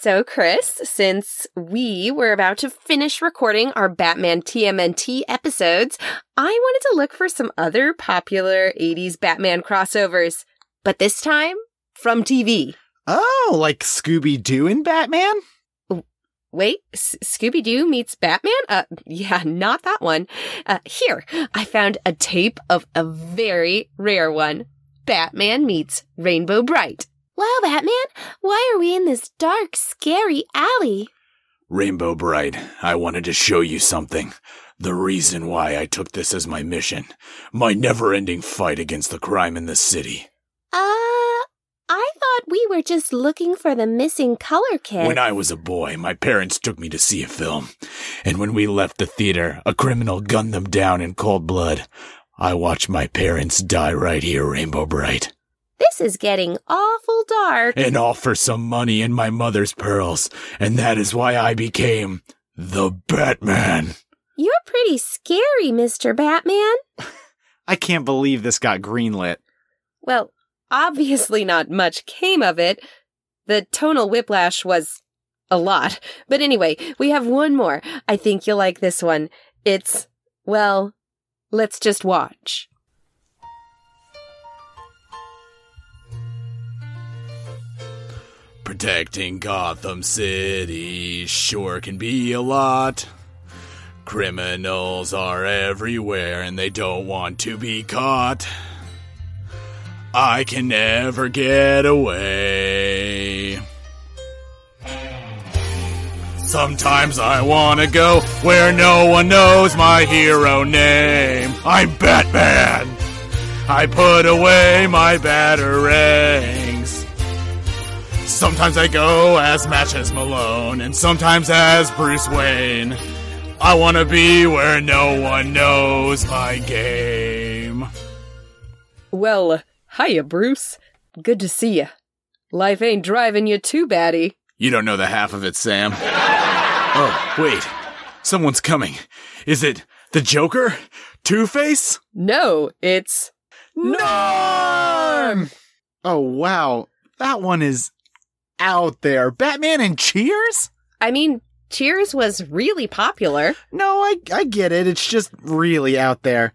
So, Chris, since we were about to finish recording our Batman TMNT episodes, I wanted to look for some other popular 80s Batman crossovers, but this time from TV. Oh, like Scooby Doo and Batman? Wait, S- Scooby Doo meets Batman? Uh, yeah, not that one. Uh, here, I found a tape of a very rare one. Batman meets Rainbow Brite. Wow, Batman, why are we in this dark, scary alley? Rainbow Brite, I wanted to show you something. The reason why I took this as my mission. My never ending fight against the crime in the city. Uh, I thought we were just looking for the missing color kit. When I was a boy, my parents took me to see a film. And when we left the theater, a criminal gunned them down in cold blood. I watched my parents die right here, Rainbow Brite. This is getting awful dark. And all for some money and my mother's pearls. And that is why I became the Batman. You're pretty scary, Mr. Batman. I can't believe this got greenlit. Well, obviously not much came of it. The tonal whiplash was a lot. But anyway, we have one more. I think you'll like this one. It's, well, let's just watch. Protecting Gotham City sure can be a lot. Criminals are everywhere and they don't want to be caught. I can never get away. Sometimes I wanna go where no one knows my hero name. I'm Batman! I put away my batarangs. Sometimes I go as Matches Malone, and sometimes as Bruce Wayne. I wanna be where no one knows my game. Well, hiya, Bruce. Good to see you. Life ain't driving you too batty. You don't know the half of it, Sam. oh, wait. Someone's coming. Is it the Joker? Two Face? No, it's Norm! Oh, wow. That one is out there. Batman and Cheers? I mean, Cheers was really popular. No, I, I get it. It's just really out there.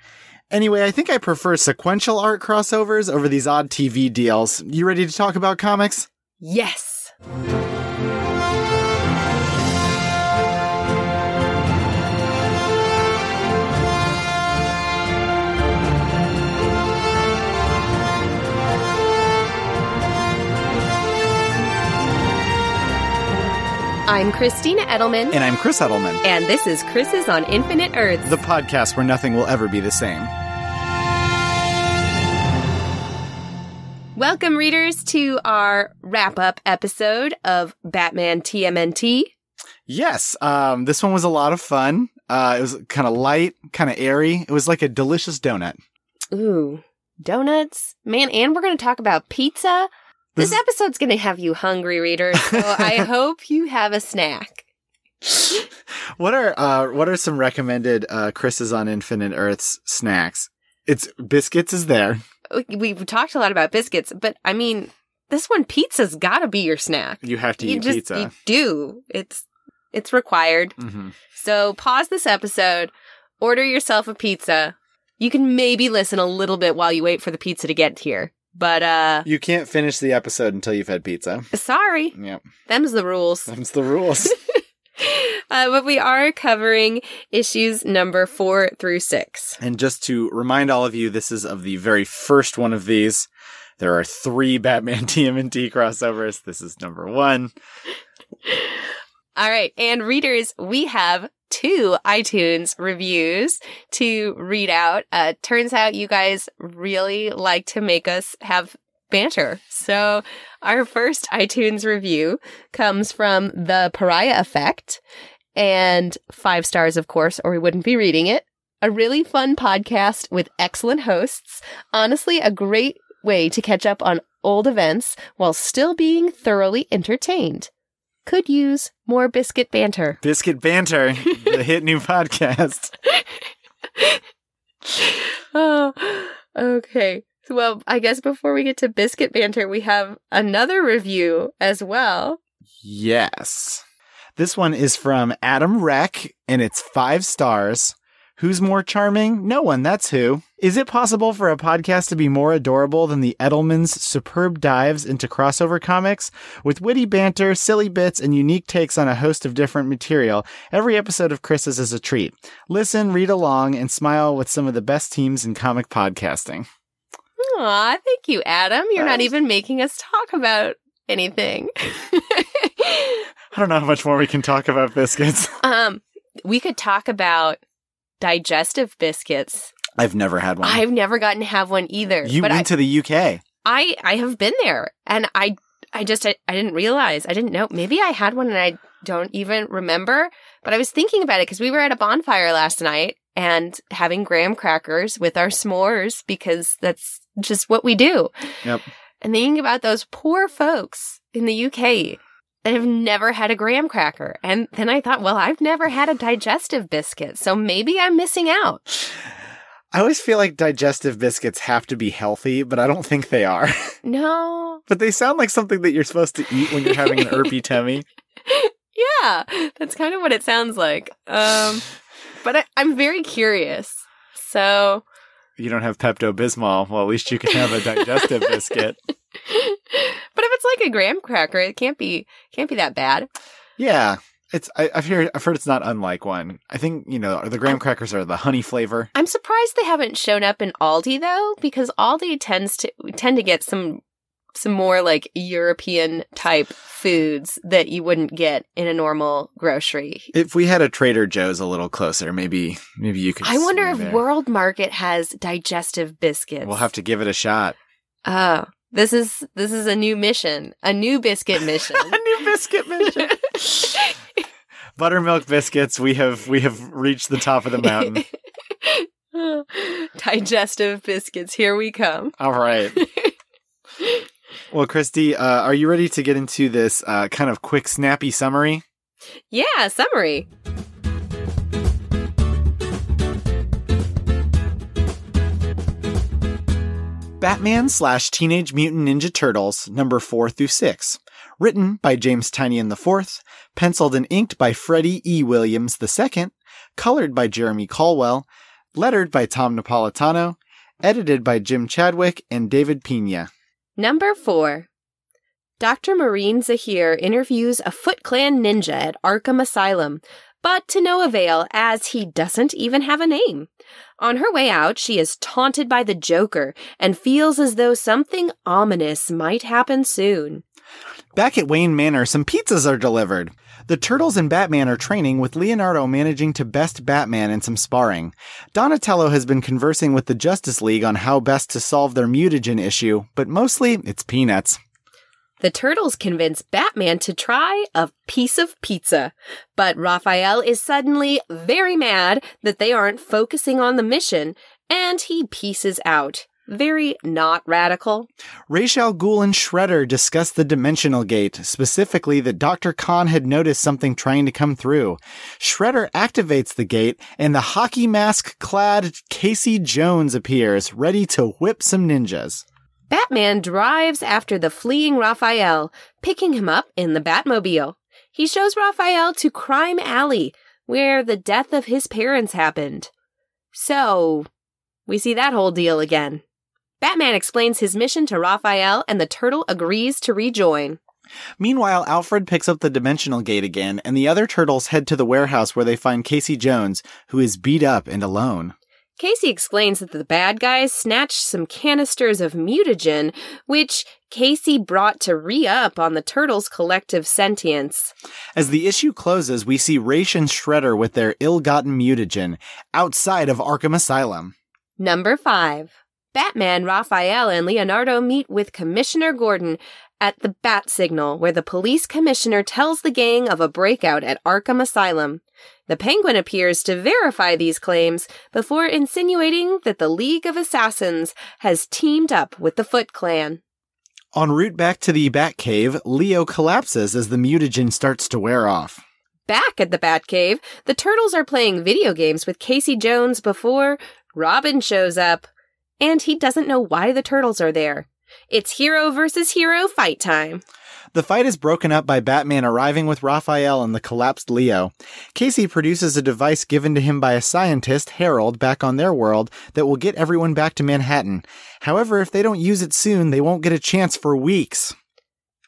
Anyway, I think I prefer sequential art crossovers over these odd TV deals. You ready to talk about comics? Yes. I'm Christina Edelman, And I'm Chris Edelman, and this is Chris's on Infinite Earths. the podcast where nothing will ever be the same. Welcome, readers, to our wrap up episode of Batman TMNT. Yes, um, this one was a lot of fun. Uh, it was kind of light, kind of airy. It was like a delicious donut. Ooh, donuts. Man, and we're going to talk about pizza. This, episode's going to have you hungry, readers. So I hope you have a snack. What are uh, what are some recommended uh, Chris's on Infinite Earths snacks? It's biscuits is there. We- We've talked a lot about biscuits, but I mean, this one pizza's got to be your snack. You have to you eat just pizza. you do. It's it's required. hmm So pause this episode, order yourself a pizza. You can maybe listen a little bit while you wait for the pizza to get here. But uh You can't finish the episode until you've had pizza. sorry, Yep, them's the rules. Them's the rules. Uh, but we are covering issues number four through six. and just to remind all of you, this is of the very first one of these. There are three Batman TMNT crossovers. This is number one. All right. And readers, we have two iTunes reviews to read out. Uh, turns out you guys really like to make us have banter. So our first iTunes review comes from the Pariah Effect and five stars, of course, or we wouldn't be reading it. A really fun podcast with excellent hosts. Honestly, a great way to catch up on old events while still being thoroughly entertained. Could use more biscuit banter. Biscuit Banter, the hit new podcast. Oh, okay. Well, I guess before we get to biscuit banter, we have another review as well. Yes. This one is from Adam Reck, and it's five stars. Who's more charming? No one, that's who. Is it possible for a podcast to be more adorable than the Edelman's superb dives into crossover comics? With witty banter, silly bits, and unique takes on a host of different material, every episode of Chris's is a treat. Listen, read along, and smile with some of the best teams in comic podcasting. Aw, thank you, Adam. You're not even making us talk about anything. I don't know how much more we can talk about biscuits. um, we could talk about digestive biscuits. I've never had one. I've never gotten to have one either. you went I, to the UK. I I have been there and I I just I, I didn't realize. I didn't know. Maybe I had one and I don't even remember, but I was thinking about it cuz we were at a bonfire last night and having graham crackers with our s'mores because that's just what we do. Yep. And thinking about those poor folks in the UK that have never had a graham cracker. And then I thought, well, I've never had a digestive biscuit, so maybe I'm missing out. I always feel like digestive biscuits have to be healthy, but I don't think they are. No. but they sound like something that you're supposed to eat when you're having an irpy tummy. Yeah, that's kind of what it sounds like. Um, but I, I'm very curious. So, You don't have Pepto Bismol. Well, at least you can have a digestive biscuit. but if it's like a graham cracker, it can't be can't be that bad. Yeah. It's I, I've heard I've heard it's not unlike one. I think you know the graham crackers are the honey flavor. I'm surprised they haven't shown up in Aldi though, because Aldi tends to tend to get some some more like European type foods that you wouldn't get in a normal grocery. If we had a Trader Joe's a little closer, maybe maybe you could. I wonder if there. World Market has digestive biscuits. We'll have to give it a shot. Oh, this is this is a new mission, a new biscuit mission. a new biscuit mission. Buttermilk biscuits. We have we have reached the top of the mountain. Digestive biscuits, here we come. All right. Well, Christy, uh, are you ready to get into this uh, kind of quick, snappy summary? Yeah, summary. Batman slash Teenage Mutant Ninja Turtles, number 4 through 6. Written by James Tynion IV, penciled and inked by Freddie E. Williams II, colored by Jeremy Colwell, lettered by Tom Napolitano, edited by Jim Chadwick and David Pena. Number four. Dr. Marine Zahir interviews a Foot Clan ninja at Arkham Asylum, but to no avail as he doesn't even have a name. On her way out, she is taunted by the Joker and feels as though something ominous might happen soon. Back at Wayne Manor, some pizzas are delivered. The Turtles and Batman are training, with Leonardo managing to best Batman in some sparring. Donatello has been conversing with the Justice League on how best to solve their mutagen issue, but mostly it's peanuts. The turtles convince Batman to try a piece of pizza, but Raphael is suddenly very mad that they aren't focusing on the mission, and he pieces out. Very not radical. Ra's al Ghul and Shredder discuss the Dimensional Gate, specifically that Dr. Khan had noticed something trying to come through. Shredder activates the gate, and the hockey mask clad Casey Jones appears, ready to whip some ninjas. Batman drives after the fleeing Raphael, picking him up in the Batmobile. He shows Raphael to Crime Alley, where the death of his parents happened. So, we see that whole deal again. Batman explains his mission to Raphael, and the turtle agrees to rejoin. Meanwhile, Alfred picks up the dimensional gate again, and the other turtles head to the warehouse where they find Casey Jones, who is beat up and alone. Casey explains that the bad guys snatched some canisters of mutagen, which Casey brought to re up on the turtles' collective sentience. As the issue closes, we see Ra's and Shredder with their ill gotten mutagen outside of Arkham Asylum. Number five. Batman, Raphael, and Leonardo meet with Commissioner Gordon at the Bat Signal, where the police commissioner tells the gang of a breakout at Arkham Asylum. The Penguin appears to verify these claims before insinuating that the League of Assassins has teamed up with the Foot Clan. En route back to the Batcave, Leo collapses as the mutagen starts to wear off. Back at the Batcave, the Turtles are playing video games with Casey Jones before Robin shows up. And he doesn't know why the Turtles are there. It's hero versus hero fight time. The fight is broken up by Batman arriving with Raphael and the collapsed Leo. Casey produces a device given to him by a scientist, Harold, back on their world that will get everyone back to Manhattan. However, if they don't use it soon, they won't get a chance for weeks.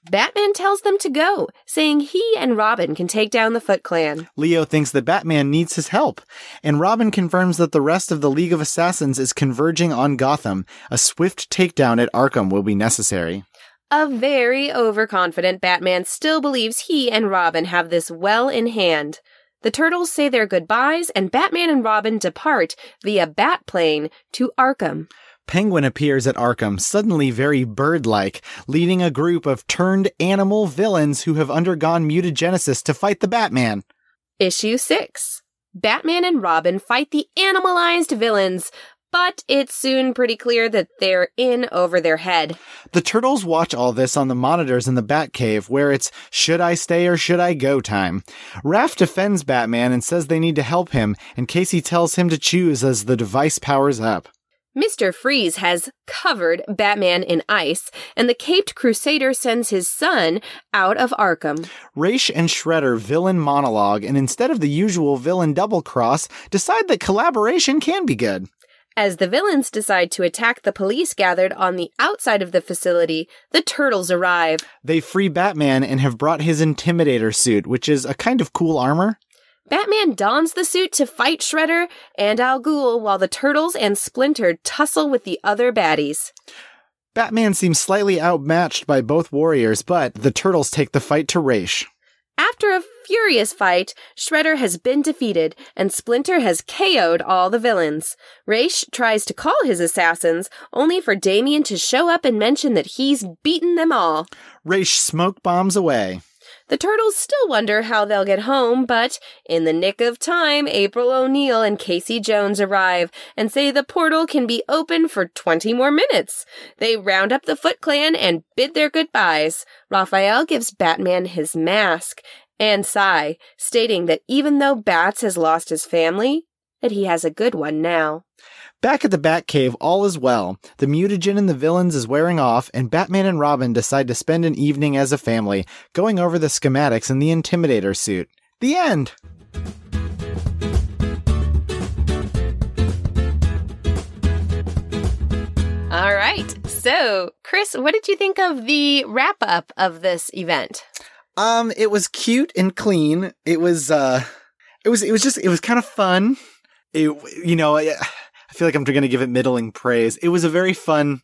Batman tells them to go, saying he and Robin can take down the Foot Clan. Leo thinks that Batman needs his help, and Robin confirms that the rest of the League of Assassins is converging on Gotham. A swift takedown at Arkham will be necessary. A very overconfident Batman still believes he and Robin have this well in hand. The turtles say their goodbyes, and Batman and Robin depart via Batplane to Arkham. Penguin appears at Arkham, suddenly very bird like, leading a group of turned animal villains who have undergone mutagenesis to fight the Batman. Issue 6. Batman and Robin fight the animalized villains, but it's soon pretty clear that they're in over their head. The turtles watch all this on the monitors in the Batcave, where it's should I stay or should I go time. Raph defends Batman and says they need to help him, and Casey tells him to choose as the device powers up. Mr. Freeze has covered Batman in ice, and the Caped Crusader sends his son out of Arkham. Ra's and Shredder villain monologue, and instead of the usual villain double cross, decide that collaboration can be good. As the villains decide to attack the police gathered on the outside of the facility, the turtles arrive. They free Batman and have brought his Intimidator suit, which is a kind of cool armor. Batman dons the suit to fight Shredder and Al Ghul while the Turtles and Splinter tussle with the other baddies. Batman seems slightly outmatched by both warriors, but the Turtles take the fight to Ra's. After a furious fight, Shredder has been defeated and Splinter has KO'd all the villains. Ra's tries to call his assassins, only for Damian to show up and mention that he's beaten them all. Ra's smoke bombs away. The turtles still wonder how they'll get home, but in the nick of time, April O'Neil and Casey Jones arrive and say the portal can be open for 20 more minutes. They round up the Foot Clan and bid their goodbyes. Raphael gives Batman his mask and sai, stating that even though Bats has lost his family, that he has a good one now. Back at the Batcave, all is well. The mutagen in the villains is wearing off, and Batman and Robin decide to spend an evening as a family, going over the schematics in the Intimidator suit. The end! All right. So, Chris, what did you think of the wrap up of this event? Um, it was cute and clean. It was, uh, it was, it was just, it was kind of fun. It, you know, I, feel like I'm going to give it middling praise. It was a very fun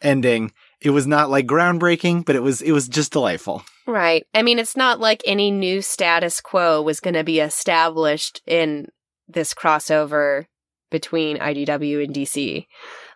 ending. It was not like groundbreaking, but it was, it was just delightful. Right. I mean, it's not like any new status quo was going to be established in this crossover between IDW and DC.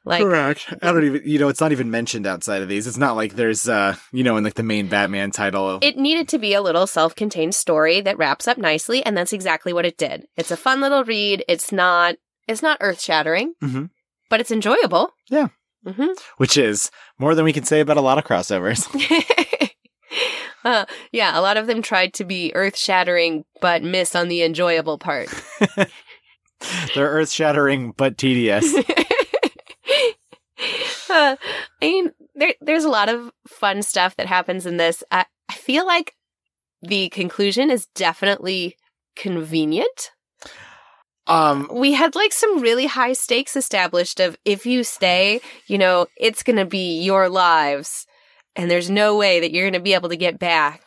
Like, Correct. I don't even, you know, it's not even mentioned outside of these. It's not like there's, uh, you know, in like the main Batman title. it needed to be a little self contained story that wraps up nicely, and that's exactly what it did. It's a fun little read. It's not, it's not earth shattering, Mhm. but it's enjoyable. Yeah. hmm which is more than we can say about a lot of crossovers. uh, yeah, a lot of them tried to be earth shattering, but miss on the enjoyable part. They're earth shattering but tedious. uh, I mean, there, there's a lot of fun stuff that happens in this. I, I feel like the conclusion is definitely convenient. Um, We had like some really high stakes established of if you stay, you know, it's going to be your lives and there's no way that you're going to be able to get back.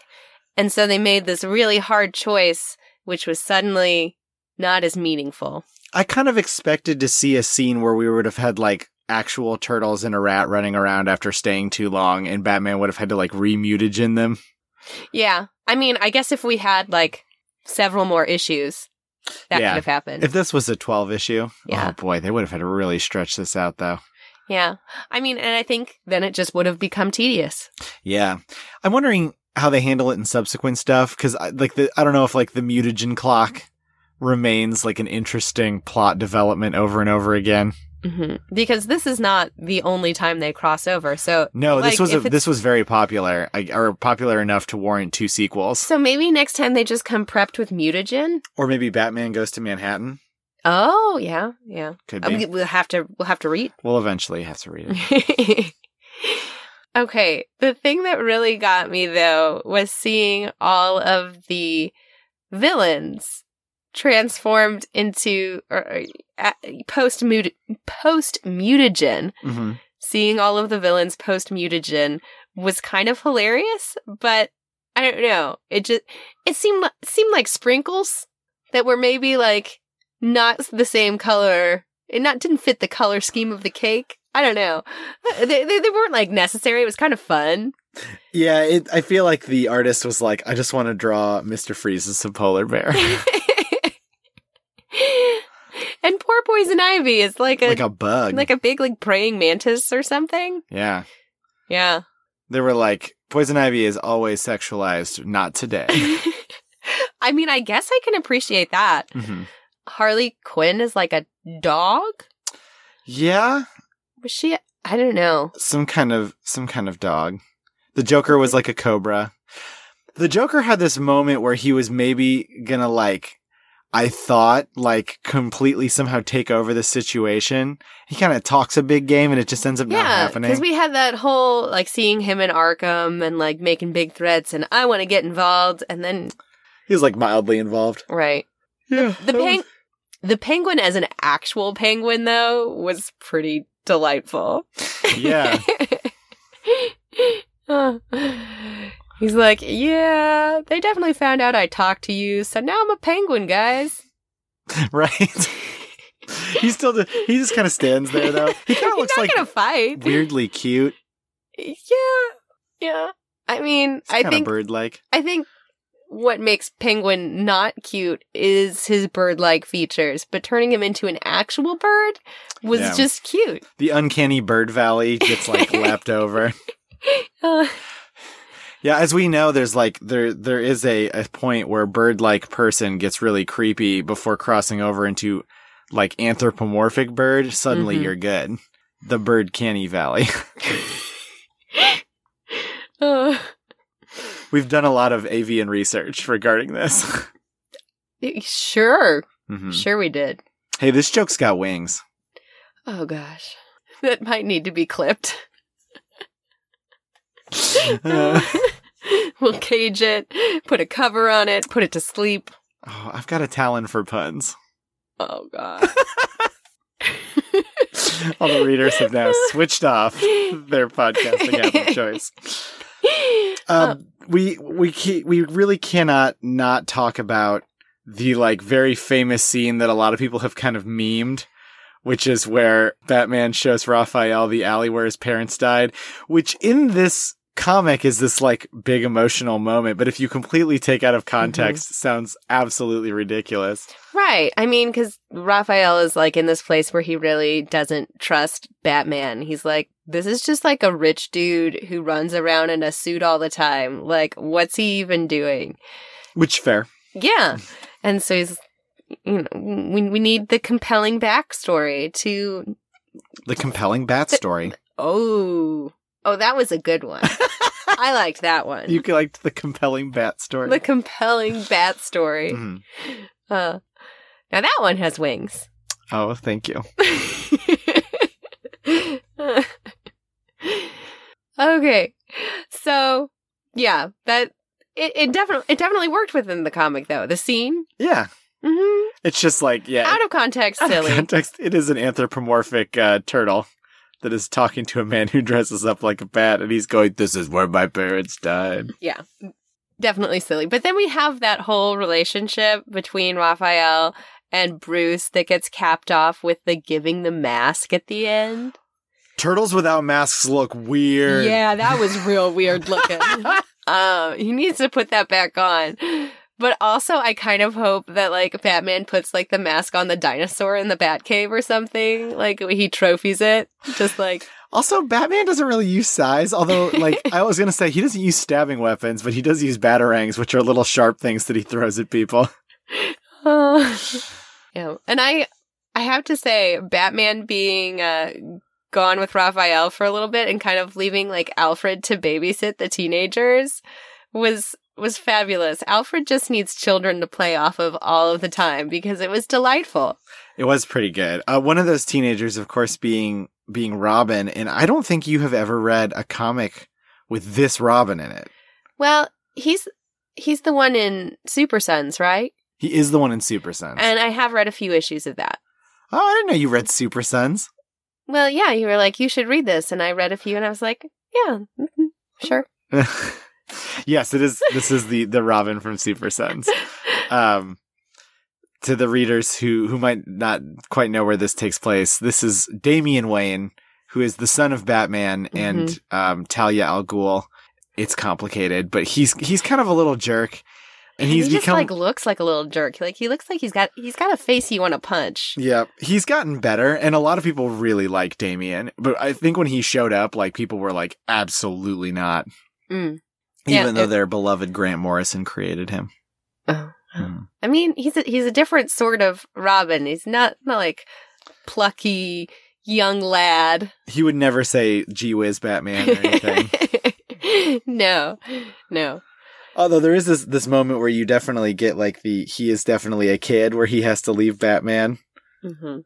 And so they made this really hard choice, which was suddenly not as meaningful. I kind of expected to see a scene where we would have had like actual turtles and a rat running around after staying too long, and Batman would have had to like remutagen them. Yeah. I mean, I guess if we had like several more issues, that Yeah. could have happened. If this was a 12 issue, oh Yeah. oh boy, they would have had to really stretch this out though. yeah. I mean, and I think then it just would have become tedious. Yeah. I'm wondering how they handle it in subsequent stuff because like the I don't know if like the mutagen clock remains like an interesting plot development over and over again. Hmm Because this is not the only time they cross over. So, No, this was a, this was very popular, or popular enough to warrant two sequels. so maybe next time they just come prepped with mutagen. Or maybe Batman goes to Manhattan. Oh, yeah, yeah. Could Uh, be. we- We'll have to we'll have to read. We'll eventually have to read it. Okay, the thing that really got me though was seeing all of the villains transformed into or, uh, post post mutagen. hmm Seeing all of the villains post mutagen was kind of hilarious, but I don't know. It just it seemed seemed like sprinkles that were maybe like not the same color. It not didn't fit the color scheme of the cake. I don't know. They, they, they weren't like necessary. It was kind of fun. Yeah, it, I feel like the artist was like, I just want to draw Mr. Freeze as a polar bear. and poor Poison Ivy is like a like a bug. like a big like praying mantis or something. yeah. Yeah. They were like, Poison Ivy is always sexualized, not today. I mean, I guess I can appreciate that. hmm Harley Quinn is like a dog. Yeah, Was she? I don't know. some kind of some kind of dog. The Joker was like a cobra. The Joker had this moment where he was maybe gonna like I thought like completely somehow take over the situation. He kind of talks a big game and it just ends up not Yeah, happening. because we had that whole like seeing him in Arkham and like making big threats, and I want to get involved, and then he's like mildly involved. right Yeah. the peng- the penguin as an actual penguin though was pretty delightful. Yeah. Uh, He's like, yeah, they definitely found out I talked to you, so now I'm a penguin, guys. right. he still he just kind of stands there though. He kind of looks not like gonna fight. weirdly cute. Yeah, yeah. I mean, He's I think bird like. I think what makes Penguin not cute is his bird-like features, but turning him into an actual bird was Yeah. just cute. The uncanny bird valley gets like lapped over. Uh, Yeah, as we know, there's like there there is a, a point where bird like person gets really creepy before crossing over into like anthropomorphic bird. Suddenly Mhm. you're good. The bird canny valley. uh, We've done a lot of avian research regarding this. sure, Mhm. sure we did. Hey, this joke's got wings. Oh gosh, that might need to be clipped. Uh, we'll cage it, put a cover on it, put it to sleep. oh, I've got a talent for puns. Oh god. All the readers have now switched off their podcasting app of choice. Um, we we ca- we really cannot not talk about the like very famous scene that a lot of people have kind of memed, which is where Batman shows Raphael the alley where his parents died, which in this comic is this like big emotional moment, but if you completely take out of mm-hmm. context, sounds absolutely ridiculous. Right. I mean, because Raphael is like in this place where he really doesn't trust Batman. He's like, this is just like a rich dude who runs around in a suit all the time. Like, what's he even doing? Which fair. Yeah. And so he's, you know, we, we need the compelling backstory to, The compelling bat story. oh, oh, that was a good one. I liked that one. You liked the compelling bat story. the compelling bat story. Mhm. Uh, now that one has wings. Oh, thank you. okay. So, yeah, that it, it definitely it definitely worked within the comic though. The scene Yeah. hmm It's just like, yeah. out of context out of silly. context, it is an anthropomorphic uh, turtle that is talking to a man who dresses up like a bat, and he's going, "This is where my parents died." yeah. Definitely silly. But then we have that whole relationship between Raphael and Bruce that gets capped off with the giving the mask at the end. Turtles without masks look weird. Yeah, that was real weird looking. um, he needs to put that back on. But also, I kind of hope that like Batman puts like the mask on the dinosaur in the Batcave or something. Like he trophies it, just like Also, Batman doesn't really use sais, although, like, I was gonna say he doesn't use stabbing weapons, but he does use batarangs, which are little sharp things that he throws at people. Oh. yeah. And I I have to say Batman being uh gone with Raphael for a little bit and kind of leaving like Alfred to babysit the teenagers was was fabulous. Alfred just needs children to play off of all of the time because it was delightful. It was pretty good. Uh, one of those teenagers, of course, being being Robin, and I don't think you have ever read a comic with this Robin in it. Well, he's he's the one in Super Sons, right? He is the one in Super Sons. And I have read a few issues of that. oh, I didn't know you read Super Sons. Well, yeah, you were like, you should read this, and I read a few, and I was like, yeah, mhm, sure. yes, it is. This is the the Robin from Super Sons. Um, to the readers who who might not quite know where this takes place, this is Damian Wayne, who is the son of Batman and um, Talia al Ghul. It's complicated, but he's he's kind of a little jerk, and he's he just become like looks like a little jerk. Like he looks like he's got he's got a face you want to punch. Yeah, he's gotten better, and a lot of people really like Damian. But I think when he showed up, like people were like, absolutely not. Mm. Even Yeah, though their beloved Grant Morrison created him. Oh. Mm. I mean, he's a, he's a different sort of Robin. He's not not like plucky young lad. He would never say "Gee whiz, Batman" or anything. no, no. Although there is this this moment where you definitely get like the he is definitely a kid where he has to leave Batman. hmm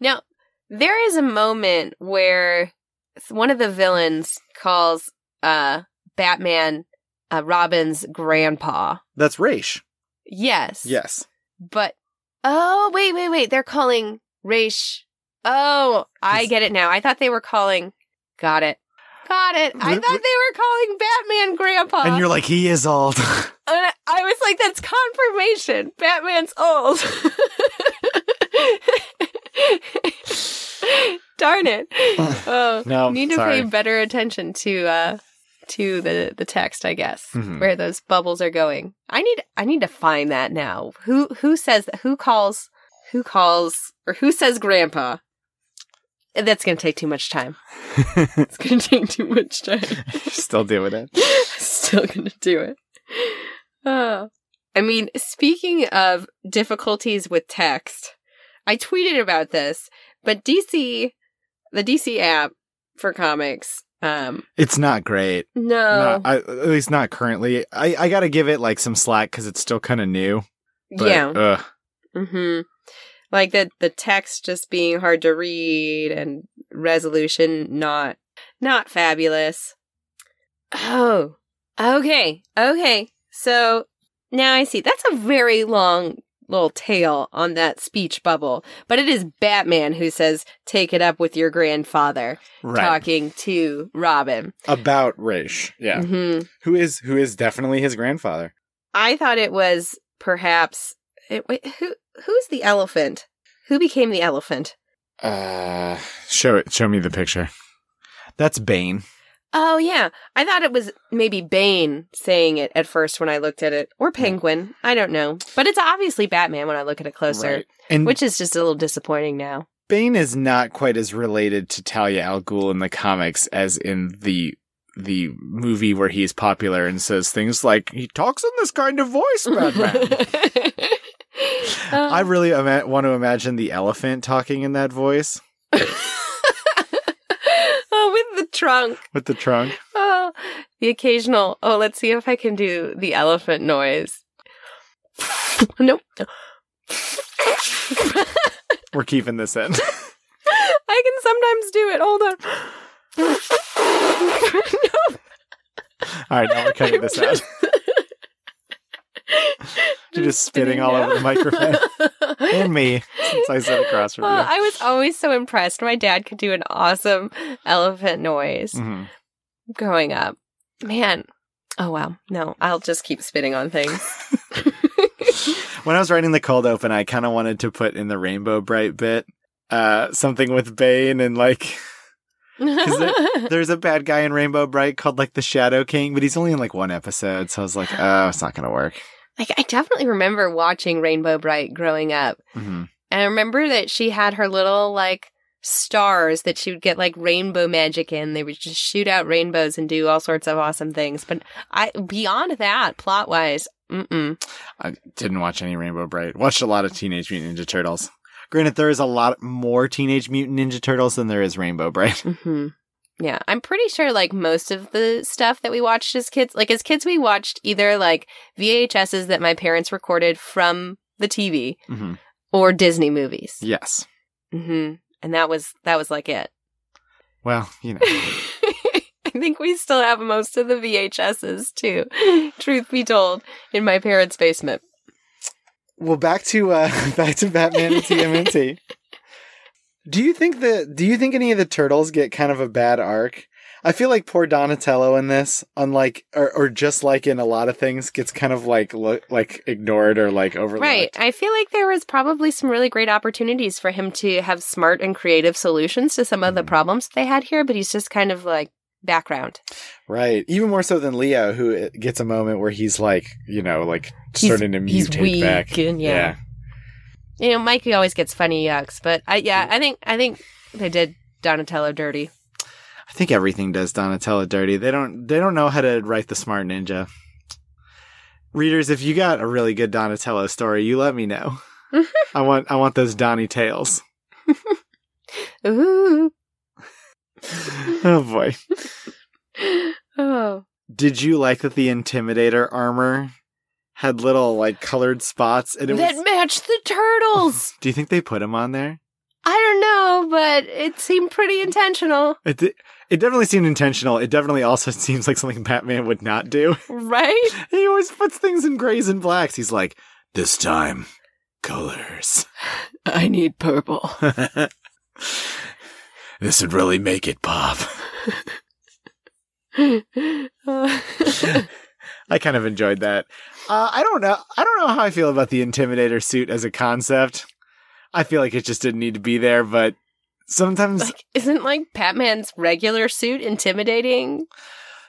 Now, there is a moment where one of the villains calls uh, Batman uh, Robin's grandpa. That's Ra's. Yes. Yes. But oh wait, wait, wait. They're calling Ra's. Oh, I get it now. I thought they were calling. Got it. Got it. I thought they were calling Batman Grandpa. and you're like he is old. And I I was like, that's confirmation. Batman's old. Darn it. Oh, No, need to sorry. pay better attention to uh to the the text, I guess, Mhm. where those bubbles are going. I need I need to find that now. Who who says? Who calls who calls or who says grandpa? That's going to take too much time. It's going to take too much time. Still doing it. Still gonna do it. Oh. I mean, speaking of difficulties with text, I tweeted about this, but DC, the DC app for comics, um, It's not great. no, Not- I, at least not currently. I, I got to give it like some slack because it's still kind of new. But, yeah, Ugh. hmm like the the text just being hard to read and resolution not not fabulous. Oh, okay, okay. So now I see that's a very long little tail on that speech bubble, but it is Batman who says, "Take it up with your grandfather," Right. talking to Robin. About Ra's. Yeah. hmm Who is who is definitely his grandfather. I thought it was perhaps it, wait, who who's the elephant? Who became the elephant? Uh, show it. Show me the picture. That's Bane. Oh yeah, I thought it was maybe Bane saying it at first when I looked at it, or Penguin. I don't know, but it's obviously Batman when I look at it closer, Right. And which is just a little disappointing now. Bane is not quite as related to Talia al Ghul in the comics as in the the movie where he's popular and says things like he talks in this kind of voice, Batman. I Um, really ima- want to imagine the elephant talking in that voice oh, with the trunk. with the trunk. Oh, the occasional. Oh, let's see if I can do the elephant noise. nope. We're keeping this in. I can sometimes do it. Hold on. no, All right, now we're cutting this out. You're just spitting all over the microphone. and me, since I sit across from Oh, you. I was always so impressed. My dad could do an awesome elephant noise Mhm. growing up. Man. Oh, wow. No, I'll just keep spitting on things. When I was writing the cold open, I kind of wanted to put in the Rainbow Brite bit uh, something with Bane and like there's a bad guy in Rainbow Brite called like the Shadow King, but he's only in like one episode, so I was like, oh, it's not gonna work. Like, I definitely remember watching Rainbow Brite growing up. hmm And I remember that she had her little like stars that she would get like rainbow magic in. They would just shoot out rainbows and do all sorts of awesome things. But I beyond that, plot wise, mm I didn't watch any Rainbow Brite. Watched a lot of Teenage Mutant Ninja Turtles. Granted, there is a lot more Teenage Mutant Ninja Turtles than there is Rainbow Brite. hmm Yeah, I'm pretty sure like most of the stuff that we watched as kids, like as kids, we watched either like VHSs that my parents recorded from the TV hmm or Disney movies. Yes. hmm And that was that was like it. Well, you know. I think we still have most of the VHSs too. Truth be told, in my parents' basement. well, back to uh back to Batman and TMNT. do you think that do you think any of the turtles get kind of a bad arc? I feel like poor Donatello in this, unlike or, or just like in a lot of things, gets kind of like lo- like ignored or like overlooked. Right. I feel like there was probably some really great opportunities for him to have smart and creative solutions to some of the Mhm. problems they had here, but he's just kind of like background. Right. Even more so than Leo, who uh, gets a moment where he's like, you know, like He's- starting to he's mutate weak back. and yeah. You know, Mikey always gets funny yucks, but I yeah, I think I think they did Donatello dirty. I think everything does Donatello dirty. They don't they don't know how to write the smart ninja. Readers, if you got a really good Donatello story, you let me know. I want I want those Donny tales. Ooh. Oh boy. Oh. Did you like that the Intimidator armor had little like colored spots and it that was matched the turtles. Do you think they put him on there? I don't know, but it seemed pretty intentional, It it definitely seemed intentional. It definitely also seems like something Batman would not do. right? He always puts things in grays and blacks. He's like, this time, colors. I need purple. This would really make it pop. I kind of enjoyed that. Uh, I don't know. I don't know how I feel about the Intimidator suit as a concept. I feel like it just didn't need to be there, but sometimes, like, isn't like Batman's regular suit intimidating?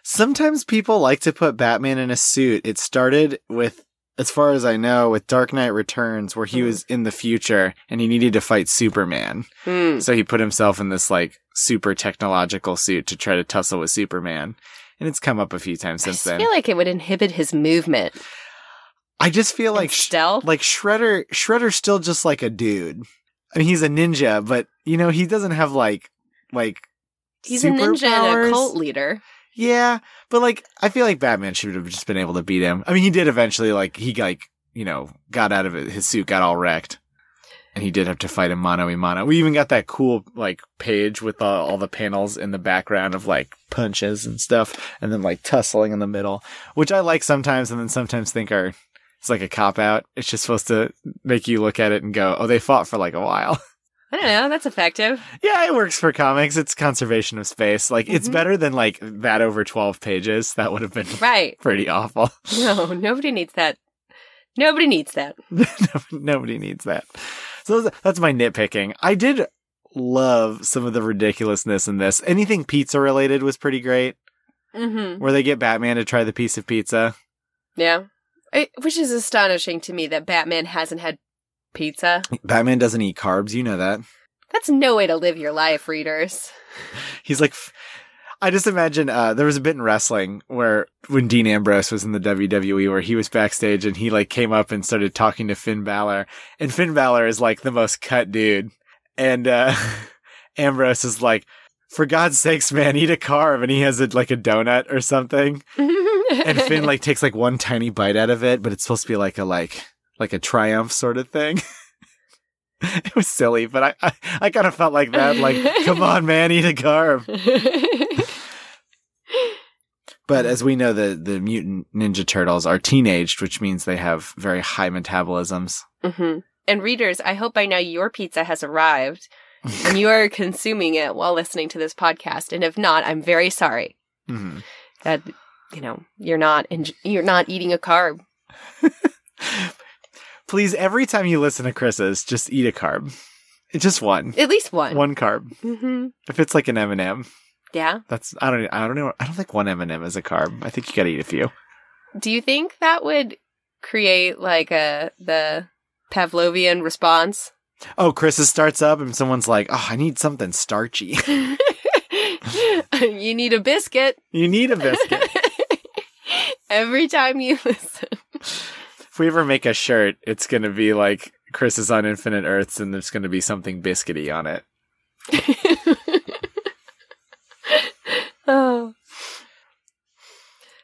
sometimes people like to put Batman in a suit. It started with, as far as I know, with Dark Knight Returns, where he Hmm. was in the future and he needed to fight Superman. Hmm. So he put himself in this like super technological suit to try to tussle with Superman. And it's come up a few times I since just then. feel like it would inhibit his movement. I just feel Like like sh- like Shredder Shredder's still just like a dude. I mean he's a ninja, but you know, he doesn't have like like He's a ninja and a cult leader. Yeah, but like I feel like Batman should have just been able to beat him. I mean, he did eventually like he like, you know, got out of it. His suit got all wrecked. And he did have to fight him mano a mano. We even got that cool like page with all, all the panels in the background of like punches and stuff, and then like tussling in the middle, which I like sometimes, and then sometimes think are it's like a cop out. It's just supposed to make you look at it and go, "Oh, they fought for like a while." I don't know. That's effective. yeah, it works for comics. It's conservation of space. Like it's Mhm. better than like that over twelve pages. That would have been Right. pretty awful. No, nobody needs that. Nobody needs that. Nobody needs that. So that's- that's my nitpicking. I did love some of the ridiculousness in this. Anything pizza related was pretty great. Mm-hmm. Where they get Batman to try the piece of pizza. Yeah. I, which is astonishing to me that Batman hasn't had pizza. Batman doesn't eat carbs. You know that. That's no way to live your life, readers. He's like, I just imagine uh, there was a bit in wrestling where when Dean Ambrose was in the WWE, where he was backstage and he like came up and started talking to Finn Balor, and Finn Balor is like the most cut dude, and uh, Ambrose is like, for God's sakes, man, eat a carb, and he has it like a donut or something, and Finn like takes like one tiny bite out of it, but it's supposed to be like a like like a triumph sort of thing. it was silly, but I I, I kind of felt like that. Like, come on, man, eat a carb. But as we know, the the mutant ninja turtles are teenaged, which means they have very high metabolisms. Mm-hmm. And readers, I hope by now your pizza has arrived and you are consuming it while listening to this podcast. And if not, I'm very sorry Mhm. that you know you're not en- you're not eating a carb. Please, every time you listen to Chris's, just eat a carb. Just one, At least one. one carb. hmm If it's like an M and m Yeah. that's I don't I don't know I don't think one M and m is a carb. I think you got to eat a few. Do you think that would create like a the Pavlovian response? Oh, Chris's starts up and someone's like, "Oh, I need something starchy." you need a biscuit you need a biscuit. every time you listen. if we ever make a shirt, it's gonna be like Chris is on Infinite Earths, and there's gonna be something biscuity on it. oh.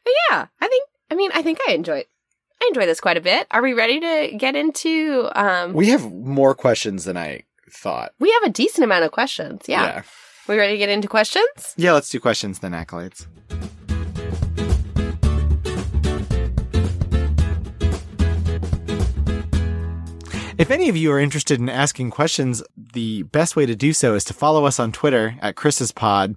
But yeah, I think I mean I think I enjoy I enjoy this quite a bit. Are we ready to get into um we, have more questions than I thought. We have a decent amount of questions. Yeah. We ready to get into questions? Yeah, let's do questions then accolades. If any of you are interested in asking questions, the best way to do so is to follow us on Twitter at Chris's Pod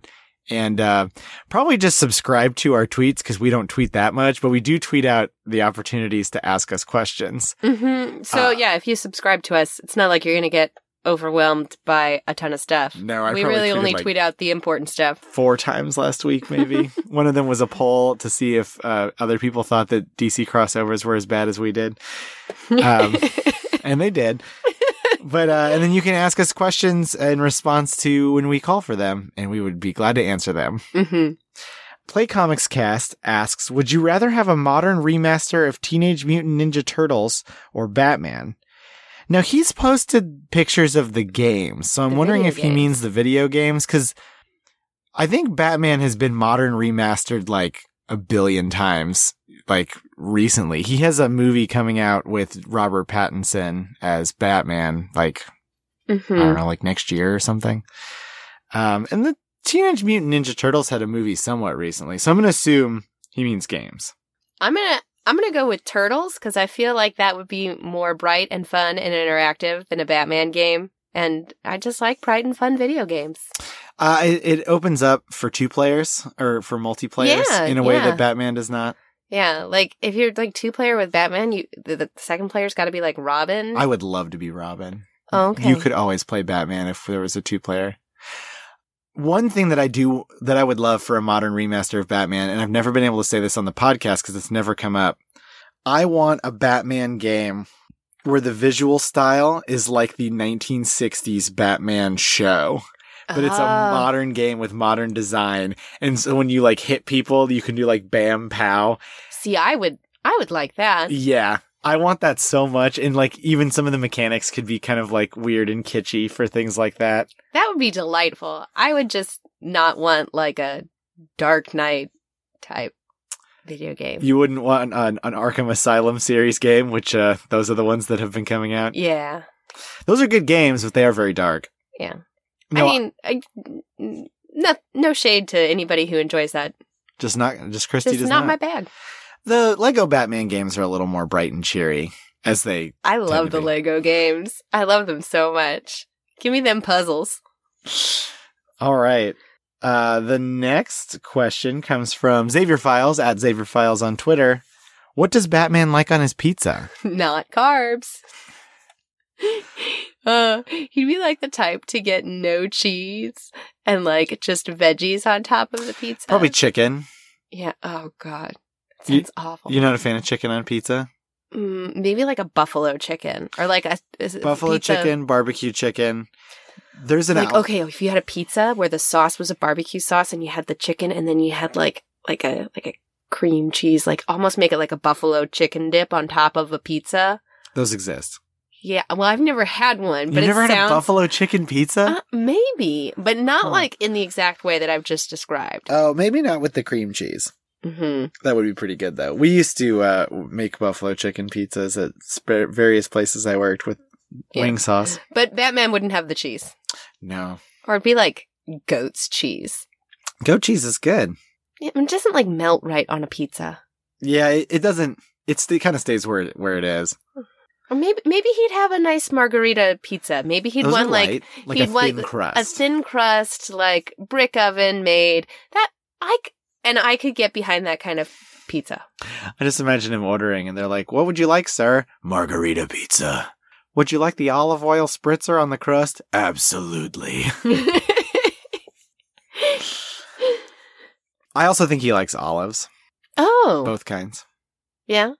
and uh, probably just subscribe to our tweets because we don't tweet that much, but we do tweet out the opportunities to ask us questions. Mm-hmm. So Uh, yeah, if you subscribe to us, it's not like you're gonna get overwhelmed by a ton of stuff. No, I we really only like, tweet out the important stuff. four times last week, maybe. One of them was a poll to see if uh, other people thought that DC crossovers were as bad as we did. Um, and they did. But uh, and then you can ask us questions in response to when we call for them, and we would be glad to answer them. hmm Play Comics Cast asks, "Would you rather have a modern remaster of Teenage Mutant Ninja Turtles or Batman?" Now he's posted pictures of the games, so I'm The wondering if he means the video games because I think Batman has been modern remastered like a billion times, like recently. He has a movie coming out with Robert Pattinson as Batman, like I hmm don't know, like next year or something. Um, and the Teenage Mutant Ninja Turtles had a movie somewhat recently, so I'm gonna assume he means games. I'm gonna I'm gonna go with turtles because I feel like that would be more bright and fun and interactive than a Batman game, and I just like bright and fun video games. Uh, it, it opens up for two players or for multiplayers Yeah, in a way yeah. that Batman does not. Yeah, like if you're like two player with Batman, you the, the second player's got to be like Robin. I would love to be Robin. oh, okay. You could always play Batman if there was a two player. One thing that I do that I would love for a modern remaster of Batman, and I've never been able to say this on the podcast because it's never come up. I want a Batman game where the visual style is like the 1960s Batman show, but it's a Ah. modern game with modern design. And so when you like hit people, you can do like bam pow. See, I would I would like that. Yeah. I want that so much. And like even some of the mechanics could be kind of like weird and kitschy for things like that. That would be delightful. I would just not want like a Dark Knight type video game. You wouldn't want an, an Arkham Asylum series game, which uh, those are the ones that have been coming out. yeah. Those are good games, but they are very dark. Yeah. No, I mean, I, no, no shade to anybody who enjoys that. just not just Christy does not not. my bag. the Lego Batman games are a little more bright and cheery, as they. I love the. Lego games. I love them so much. Give me them puzzles. All right. Uh, the next question comes from Xavier Files at Xavier Files on Twitter. What does Batman like on his pizza? not carbs. Uh, he'd be like the type to get no cheese and like just veggies on top of the pizza. Probably chicken. Yeah. Oh God. Sounds awful. You're not a fan of chicken on pizza? Mm, maybe like a buffalo chicken or like a is it Buffalo pizza- chicken, barbecue chicken. There's an Like okay, if you had a pizza where the sauce was a barbecue sauce and you had the chicken and then you had like like a like a cream cheese, like almost make it like a buffalo chicken dip on top of a pizza. those exist. Yeah, well, I've never had one, You but never it had a buffalo chicken pizza? Uh, maybe, but not Huh. like in the exact way that I've just described. oh, maybe not with the cream cheese. hmm That would be pretty good, though. We used to uh, make buffalo chicken pizzas at sp- various places I worked with Yeah. wing sauce. But Batman wouldn't have the cheese, No, or it'd be like goat's cheese. goat cheese is good. It doesn't like melt right on a pizza. Yeah, it, it doesn't. It's, it kind of stays where it, where it is. Or maybe maybe he'd have a nice margarita pizza. Maybe he'd Those want like like a he'd want thin crust. a thin crust, like brick oven made. That I c- and I could get behind that kind of pizza. I just imagine him ordering, and they're like, "What would you like, sir?" Margarita pizza. Would you like the olive oil spritzer on the crust? Absolutely. I also think he likes olives, oh, both kinds. yeah,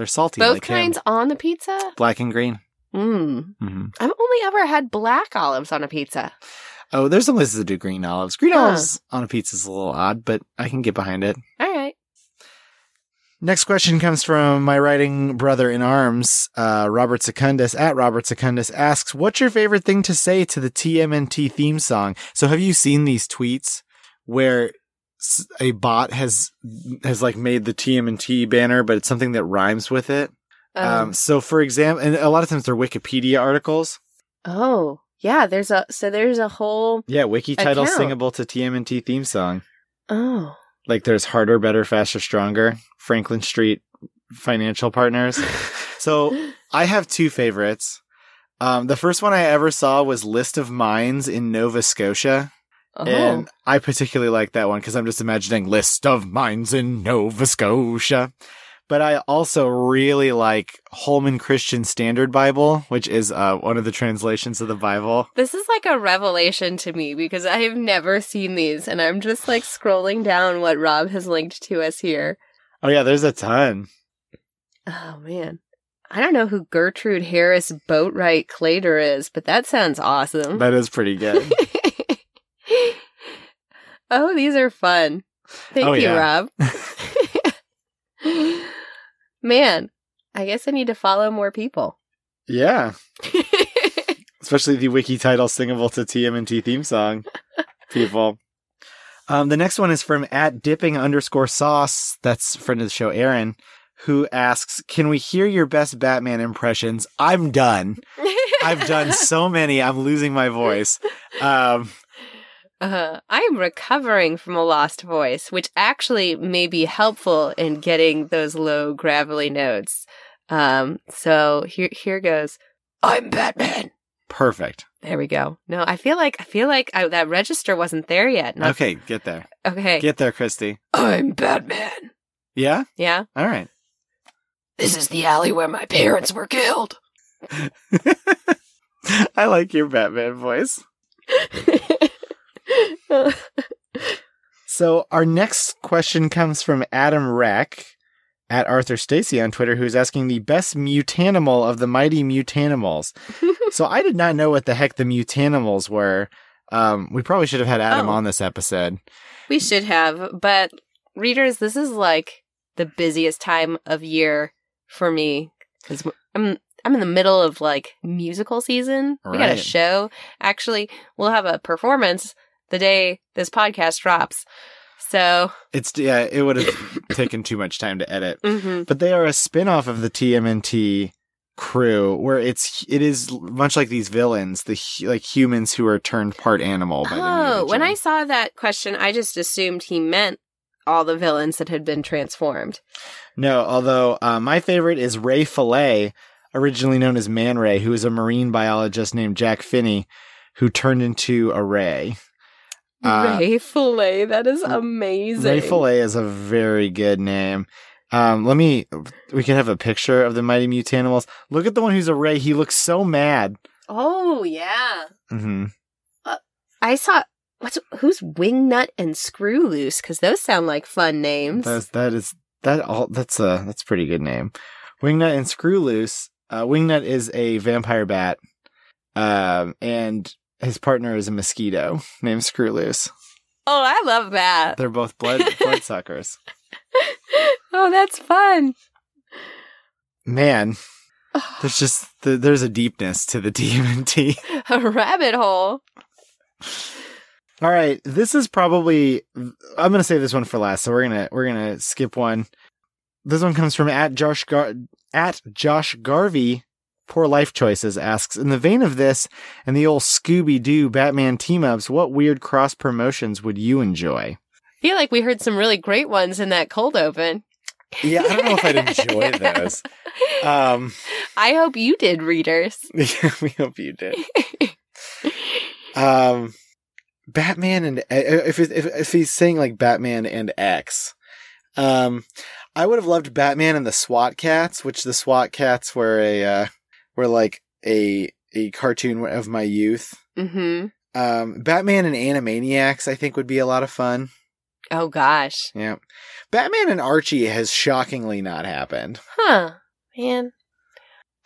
They're salty, both like kinds him. on the pizza. black and green. Mm. hmm I've only ever had black olives on a pizza. Oh, there's some places that do green olives. Green Huh. olives on a pizza is a little odd, but I can get behind it. All right. Next question comes from my writing brother in arms, uh, Robert Secundus at Robert Secundus asks, "What's your favorite thing to say to the TMNT theme song?" So, have you seen these tweets where a bot has has like made the TMNT banner, but it's something that rhymes with it? Um, Um, so, for example, and a lot of times they're Wikipedia articles. oh, Yeah, there's a so there's a whole Yeah, wiki title Account. singable to TMNT theme song. oh Like there's harder, better, faster, stronger. Franklin Street Financial Partners. So I have two favorites. Um, the first one I ever saw was List of Mines in Nova Scotia. Oh And I particularly like that one because I'm just imagining list of mines in Nova Scotia. But I also really like Holman Christian Standard Bible, which is uh, one of the translations of the Bible. This is like a revelation to me because I have never seen these and I'm just like scrolling down what Rob has linked to us here. Oh yeah, there's a ton. Oh man. I don't know who Gertrude Harris Boatwright Claytor is, but that sounds awesome. That is pretty good. oh, these are fun. Thank Oh, you, yeah. Rob. Man, I guess I need to follow more people. yeah, especially the wiki title singable to TMNT theme song. People. Um, the next one is from at dipping underscore sauce. That's friend of the show, Aaron, who asks, "Can we hear your best Batman impressions?" I'm done. I've done so many. I'm losing my voice. Um, Uh, I am recovering from a lost voice, which actually may be helpful in getting those low gravelly notes. Um, so here, here goes. I'm Batman. perfect. There we go. No, I feel like I feel like I, that register wasn't there yet. Not- Okay, get there. Okay. Get there, Christy. I'm Batman. Yeah. Yeah. All right. This is the alley where my parents were killed. I like your Batman voice. So our next question comes from Adam Rack at Arthur Stacy on Twitter, who's asking the best mutanimal of the mighty mutanimals. so I did not know what the heck the mutanimals were. Um, we probably should have had Adam Oh. on this episode. we should have, but readers, this is like the busiest time of year for me because I'm I'm in the middle of like musical season. We got a show. Actually, we'll have a performance the day this podcast drops. So, It's yeah, it would have taken too much time to edit. mhm. But they are a spin-off of the TMNT crew where it's it is much like these villains, the like humans who are turned part animal by the oh, when I saw that question, I just assumed he meant all the villains that had been transformed. No, although uh, my favorite is Ray Fillet, originally known as Man Ray, who is a marine biologist named Jack Finney, who turned into a ray. Uh, Ray Fillet, that is amazing. Ray Fillet is a very good name. Um, let me. We can have a picture of the mighty mutanimals. Look at the one who's a ray. He looks so mad. Oh yeah. Mm-hmm. I saw what's who's Wingnut and Screw Loose because those sound like fun names. That's that is that all. That's a that's a pretty good name. Wingnut and Screwloose. Uh, Wingnut is a vampire bat, um, and his partner is a mosquito named Screw Loose. oh, I love that. They're both blood bloodsuckers. oh, that's fun. Man, there's just there's a deepness to the DMT. A rabbit hole. All right, this is probably I'm gonna save this one for last, so we're gonna we're gonna skip one. This one comes from at Josh Gar- at Josh Garvey. Poor life choices asks in the vein of this and the old Scooby Doo Batman team ups. What weird cross promotions would you enjoy? I feel like we heard some really great ones in that cold open. Yeah, I don't know if I'd enjoy those. Um, I hope you did, readers. yeah, we hope you did. Um, Batman and if if if he's saying like Batman and X, um, I would have loved Batman and the SWAT Kats, which the SWAT Kats were a uh, were like a a cartoon of my youth. mm-hmm. Um, Batman and Animaniacs, I think, would be a lot of fun. Oh gosh. Yeah, Batman and Archie has shockingly not happened. Huh. Man.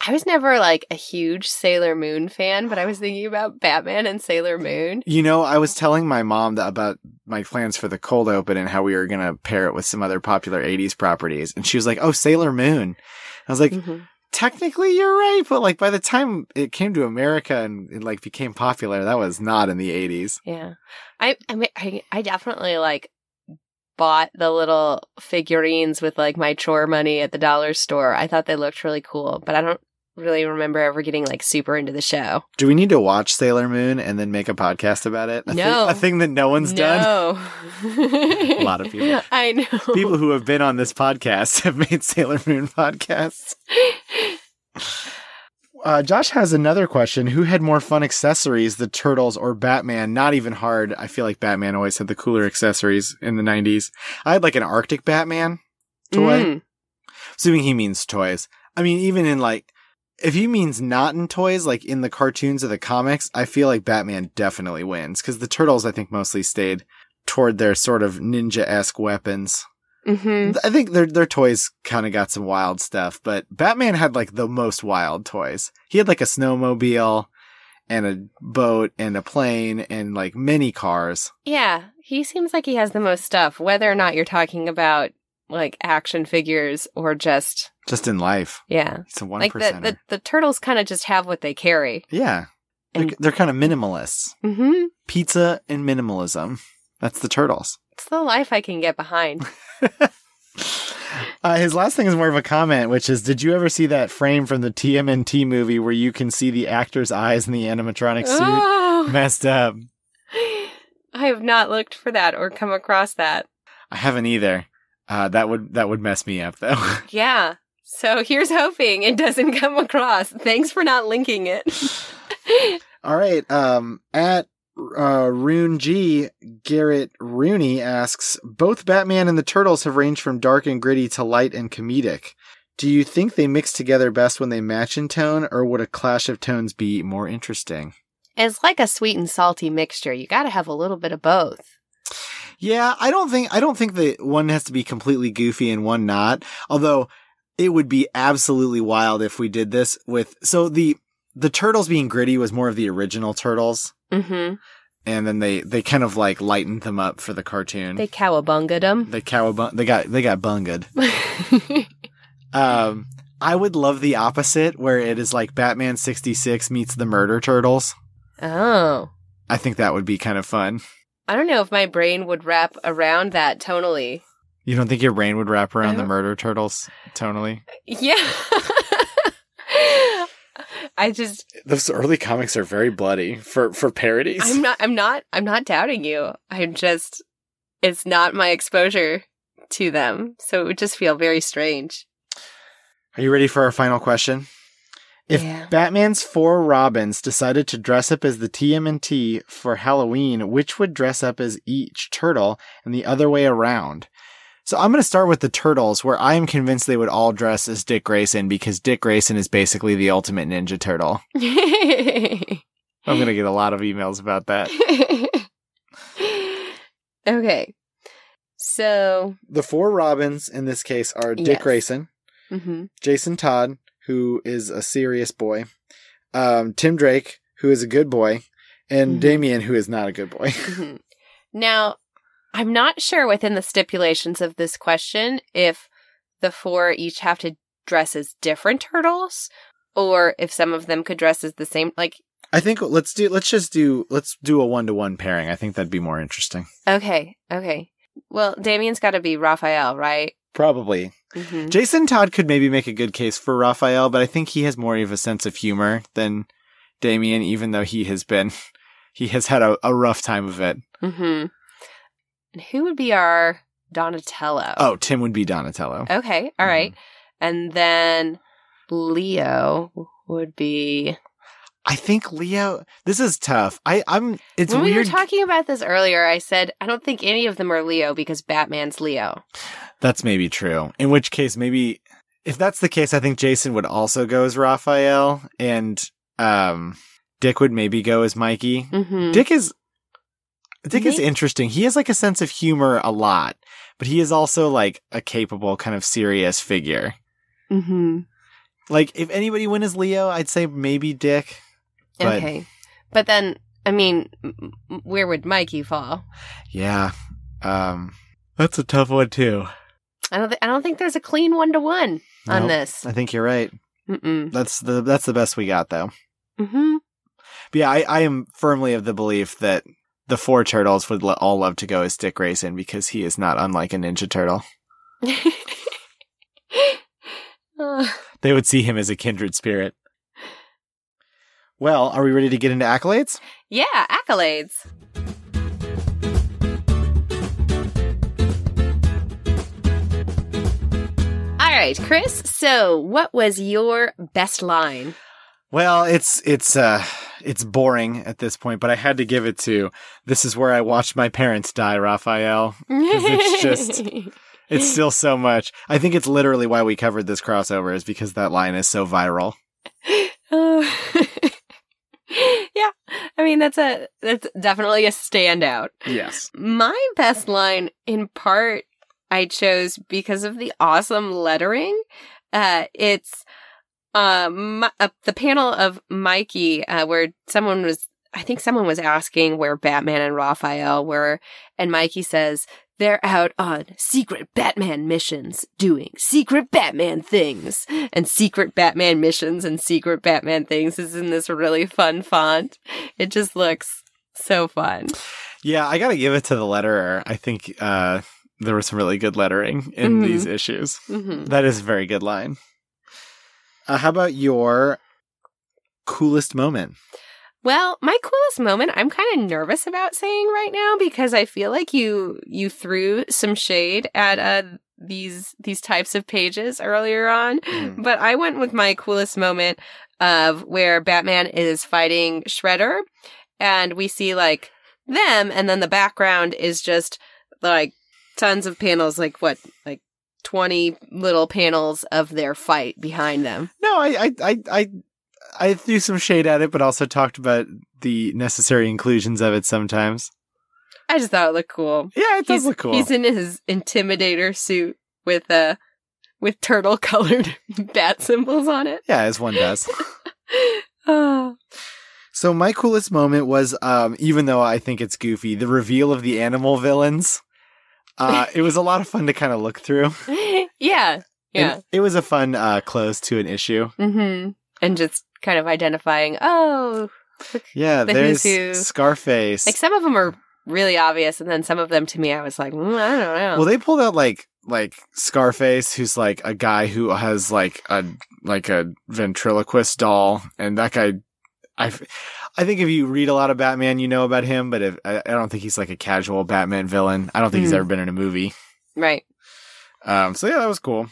I was never like a huge Sailor Moon fan, but I was thinking about Batman and Sailor Moon. You know, I was telling my mom that about my plans for the cold open and how we were gonna pair it with some other popular '80s properties, and she was like, "Oh, Sailor Moon." I was like, Mhm. Technically you're right, but like by the time it came to America and it like became popular, that was not in the 80s. Yeah. I I mean I, I definitely like bought the little figurines with like my chore money at the dollar store. I thought they looked really cool, but I don't really remember ever getting like super into the show. Do we need to watch Sailor Moon and then make a podcast about it? A No. thing, a thing that no one's done. no. A lot of people. I know. People who have been on this podcast have made Sailor Moon podcasts. Uh, Josh has another question. Who had more fun accessories, the Turtles or Batman? Not even hard. I feel like Batman always had the cooler accessories in the 90s. I had like an Arctic Batman toy. Mm. Assuming he means toys. I mean, even in like, if he means not in toys, like in the cartoons or the comics, I feel like Batman definitely wins because the turtles, I think, mostly stayed toward their sort of ninja esque weapons. Mhm. I think their their toys kind of got some wild stuff, but Batman had like the most wild toys. He had like a snowmobile and a boat and a plane and like many cars. Yeah, he seems like he has the most stuff, whether or not you're talking about like action figures or just Just in life, yeah. it's a one Like the, the the turtles kind of just have what they carry. yeah, they're, they're kind of minimalists. Mhm. Pizza and minimalism. That's the turtles. It's the life I can get behind. Uh, his last thing is more of a comment, which is: Did you ever see that frame from the TMNT movie where you can see the actor's eyes in the animatronic suit Oh, messed up? I have not looked for that or come across that. I haven't either. Uh, that would that would mess me up though. Yeah. So here's hoping it doesn't come across. Thanks for not linking it. All right. Um, at uh, Rune G, Garrett Rooney asks, both Batman and the Turtles have ranged from dark and gritty to light and comedic. Do you think they mix together best when they match in tone, or would a clash of tones be more interesting? It's like a sweet and salty mixture. You got to have a little bit of both. Yeah, I don't think I don't think that one has to be completely goofy and one not. Although it would be absolutely wild if we did this with so the the turtles being gritty was more of the original turtles. Mm-hmm. and then they they kind of like lightened them up for the cartoon. They cowabunged them. they cowabung they got they got bunged. Um, I would love the opposite where it is like Batman sixty six meets the Murder Turtles. oh. I think that would be kind of fun. I don't know if my brain would wrap around that tonally. You don't think your brain would wrap around the Murder Turtles tonally? Yeah. I just Those early comics are very bloody for for parodies. I'm not I'm not I'm not doubting you. I'm just it's not my exposure to them. So it would just feel very strange. Are you ready for our final question? If Yeah. Batman's four Robins decided to dress up as the TMNT for Halloween, which would dress up as each turtle and the other way around? So I'm going to start with the turtles, where I am convinced they would all dress as Dick Grayson because Dick Grayson is basically the ultimate Ninja Turtle. I'm going to get a lot of emails about that. okay. So, The four Robins in this case are Dick Yes. Grayson, mhm. Jason Todd, who is a serious boy, um, Tim Drake, who is a good boy, and Mhm. Damian, who is not a good boy. Mhm. Now, I'm not sure within the stipulations of this question if the four each have to dress as different turtles or if some of them could dress as the same like I think let's do let's just do let's do a one to one pairing. I think that'd be more interesting. okay, okay. Well, Damian's got to be Raphael, right? Probably. Mhm. Jason Todd could maybe make a good case for Raphael, but I think he has more of a sense of humor than Damian, even though he has been he has had a, a rough time of it. Mhm. And who would be our Donatello? Oh, Tim would be Donatello. Okay, all right. And then Leo would be I think Leo this is tough. I, I'm it's when we were weird. talking about this earlier, I said I don't think any of them are Leo because Batman's Leo. That's maybe true. In which case, maybe if that's the case, I think Jason would also go as Raphael, and um, Dick would maybe go as Mikey. Mm-hmm. Dick is Dick is interesting. He has like a sense of humor a lot, but he is also like a capable kind of serious figure. Mm-hmm. Like if anybody went as Leo, I'd say maybe Dick. But- Okay, but then I mean, m- m- where would Mikey fall? Yeah. Um that's a tough one too. I don't. Th- I don't think there's a clean one to one on Nope. this. I think you're right. Mm-mm. That's the that's the best we got though. Mm-hmm. But yeah, I, I am firmly of the belief that the four turtles would lo- all love to go as Dick Grayson because he is not unlike a Ninja Turtle. Uh, They would see him as a kindred spirit. Well, are we ready to get into accolades? Yeah, accolades. All right, Chris. So, what was your best line? Well, it's it's uh it's boring at this point, but I had to give it to this is where I watched my parents die, Raphael. it's just- It's still so much. I think it's literally why we covered this crossover is because that line is so viral. Oh. yeah, I mean that's a that's definitely a standout. Yes. My best line, in part, I chose because of the awesome lettering. Uh, it's um uh, the panel of Mikey uh, where someone was, I think someone was asking where Batman and Raphael were, and Mikey says they're out on secret Batman missions, doing secret Batman things, and secret Batman missions and secret Batman things is in this really fun font. It just looks so fun. Yeah, I got to give it to the letterer. I think uh there was some really good lettering in Mhm. these issues. hmm That is a very good line. Uh, how about your coolest moment? Well, my coolest moment, I'm kind of nervous about saying right now because I feel like you you threw some shade at uh these these types of pages earlier on, Mm. but I went with my coolest moment of where Batman is fighting Shredder and we see like them and then the background is just like tons of panels like what like 20 little panels of their fight behind them. No, I, I, I, I, I threw some shade at it, but also talked about the necessary inclusions of it sometimes. I just thought it looked cool. Yeah, it does he's, look cool. He's in his intimidator suit with uh with turtle colored bat symbols on it. yeah, as one does. Oh. So my coolest moment was, um, even though I think it's goofy, the reveal of the animal villains. Uh, it was a lot of fun to kind of look through. yeah. Yeah. And it was a fun uh, close to an issue. mm-hmm. And just kind of identifying, oh, Yeah, The there's who. Scarface. like some of them are really obvious, and then some of them to me, I was like, mm, I don't know. Well, they pulled out like like Scarface, who's like a guy who has like a like a ventriloquist doll, and that guy, I, I think if you read a lot of Batman, you know about him, but if, I, I don't think he's like a casual Batman villain. I don't think he's Hmm. ever been in a movie. right. Um, so yeah, that was cool.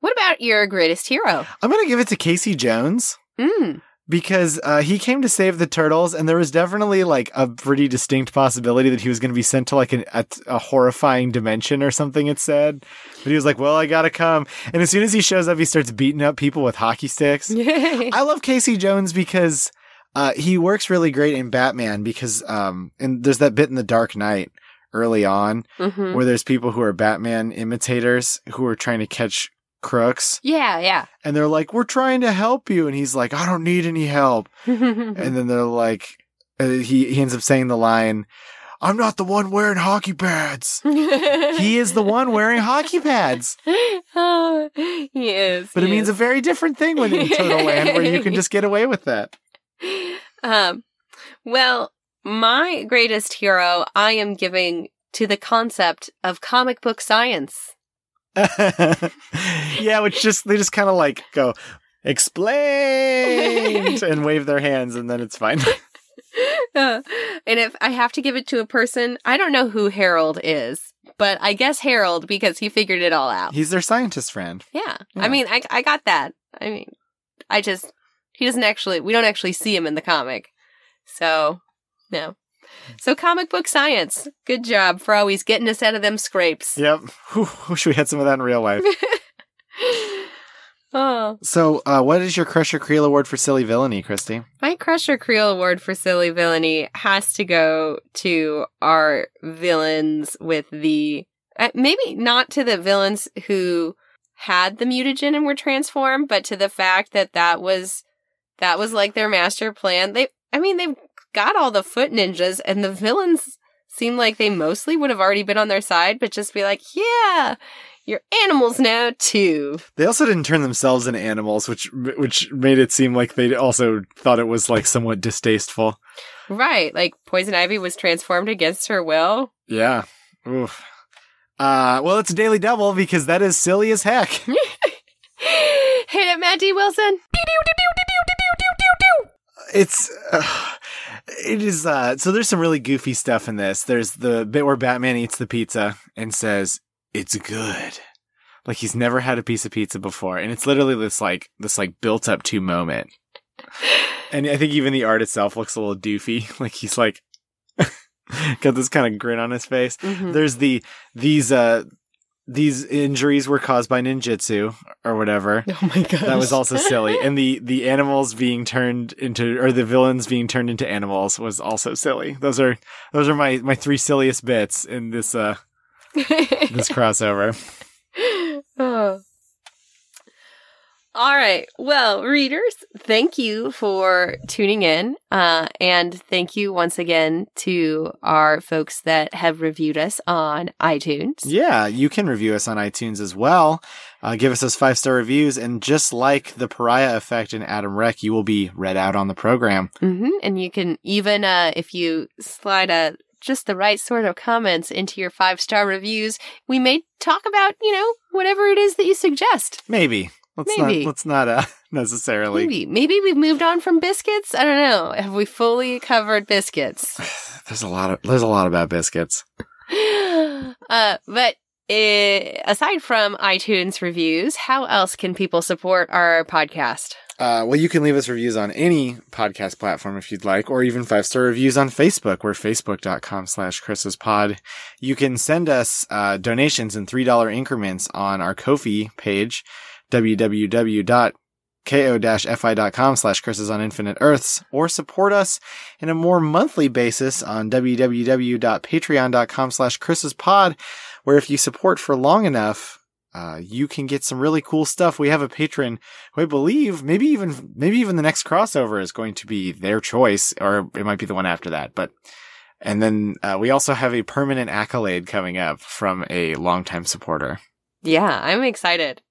What about your greatest hero? I'm gonna give it to Casey Jones. Mm. because uh, he came to save the turtles, and there was definitely like a pretty distinct possibility that he was going to be sent to like an, a, a horrifying dimension or something. It said, but he was like, "Well, I gotta come." And as soon as he shows up, he starts beating up people with hockey sticks. I love Casey Jones because uh, he works really great in Batman because um, and there's that bit in the Dark Knight early on hmm where there's people who are Batman imitators who are trying to catch crooks Yeah, yeah. and they're like we're trying to help you and he's like I don't need any help and then they're like, uh, he he ends up saying the line, "I'm not the one wearing hockey pads." he is the one wearing hockey pads, oh, he is. but it he means a very different thing when in Turtle Land, where you can just get away with that. um, well, my greatest hero, I am giving to the concept of comic book science. yeah, which just they just kind of like go explained and wave their hands, and then it's fine. Uh, and if I have to give it to a person, I don't know who Harold is, but I guess Harold because he figured it all out. He's their scientist friend. Yeah. Yeah. I mean, I I got that. I mean, I just he doesn't actually we don't actually see him in the comic. So, no. So comic book science. Good job for always getting us out of them scrapes. Yep. Whew, wish we had some of that in real life. oh, So, uh, what is your Crusher Creel Award for silly villainy, Christy? my Crusher Creel award for silly villainy has to go to our villains with the uh, maybe not to the villains who had the mutagen and were transformed, but to the fact that that was that was like their master plan. They, I mean, they've got all the foot ninjas, and the villains seem like they mostly would have already been on their side, but just be like, yeah, you're animals now too. They also didn't turn themselves into animals, which which made it seem like they also thought it was like somewhat distasteful. Right, like Poison Ivy was transformed against her will. Yeah. Oof. Uh, well, it's a daily double because that is silly as heck. Hit it, Matt D. Wilson. it's uh, it is uh so there's some really goofy stuff in this. There's the bit where batman eats the pizza and says it's good. Like he's never had a piece of pizza before and it's literally this like this like built up to moment. And i think even the art itself looks a little doofy. Like he's like got this kind of grin on his face. Mhm. there's the these uh these injuries were caused by ninjutsu or whatever Oh my god. that was also silly and the the animals being turned into or the villains being turned into animals was also silly those are those are my my three silliest bits in this uh this crossover oh. All right. Well, readers, thank you for tuning in. Uh, and thank you once again to our folks that have reviewed us on iTunes. yeah you can review us on itunes as well uh, give us those five star reviews and just like the pariah effect in adam Reck, you will be read out on the program hmm And you can even, uh, if you slide a just the right sort of comments into your five star reviews, we may talk about, you know, whatever it is that you suggest. maybe let's Maybe. not let's not uh necessarily Maybe, maybe we've moved on from biscuits. I don't know. Have we fully covered biscuits? there's a lot of there's a lot about biscuits uh, but uh, aside from iTunes reviews, how else can people support our podcast? Uh, well, you can leave us reviews on any podcast platform if you'd like, or even five star reviews on Facebook. We're facebook.com slash Chris's pod. You can send us, uh, donations in $3 increments on our Ko-fi page, www.ko-fi.com slash Chris's on Infinite Earths, or support us in a more monthly basis on www.patreon.com slash Chris's pod, where if you support for long enough, uh, you can get some really cool stuff. We have a patron who I believe maybe even maybe even the next crossover is going to be their choice, or it might be the one after that. But and then uh, we also have a permanent accolade coming up from a longtime supporter. Yeah, I'm excited.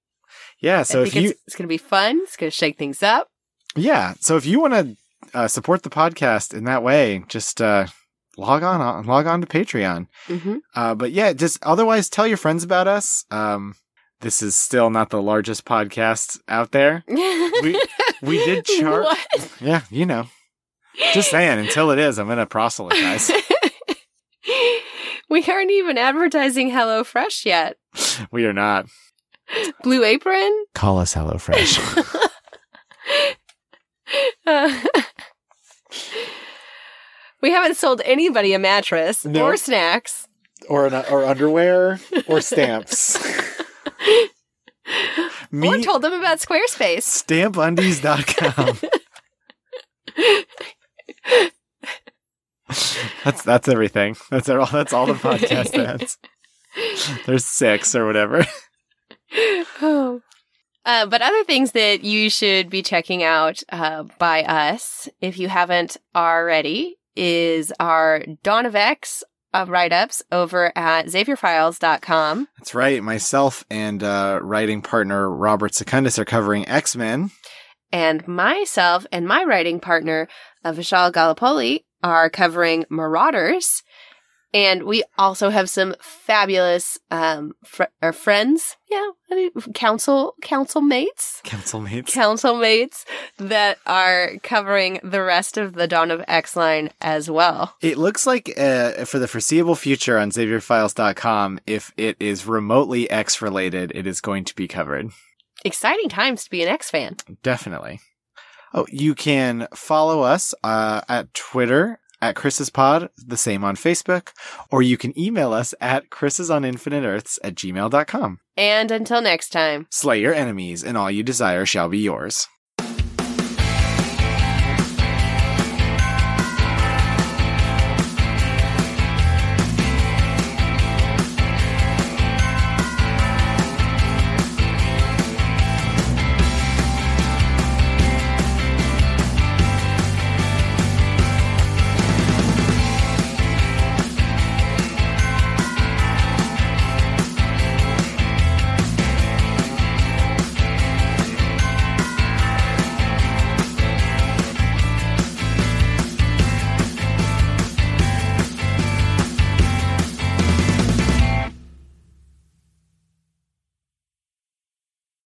Yeah, so if you it's, it's going to be fun. It's going to shake things up. yeah, so if you want to uh, support the podcast in that way, just uh, log on log on to Patreon. hmm Uh, but yeah, just otherwise tell your friends about us. Um, this is still not the largest podcast out there. We we did chart. What? Yeah, you know. Just saying, until it is, I'm gonna proselytize. we aren't even advertising HelloFresh yet. we are not. Blue Apron? Call us HelloFresh. Uh, we haven't sold anybody a mattress No. or snacks. or an, or underwear or stamps. Me Or told them about Squarespace. stampundies.com. that's that's everything. That's all that's all the podcast ads. There's six or whatever. Oh. Uh, but other things that you should be checking out uh, by us, if you haven't already, is our Dawn of X uh, write ups over at XavierFiles.com. That's right. Myself and uh, writing partner Robert Secundus are covering X Men. And myself and my writing partner, uh, Vishal Gullapalli, are covering Marauders. And we also have some fabulous um, fr- or friends, yeah, I mean, council council mates Council mates. council mates that are covering the rest of the Dawn of X line as well. It looks like uh, for the foreseeable future on XavierFiles.com, if it is remotely X related, it is going to be covered. Exciting times to be an X fan. Definitely. Oh, you can follow us uh, at Twitter at Chris's Pod, the same on Facebook, or you can email us at chrisisoninfiniteearths at gmail.com. And until next time. Slay your enemies, and all you desire shall be yours.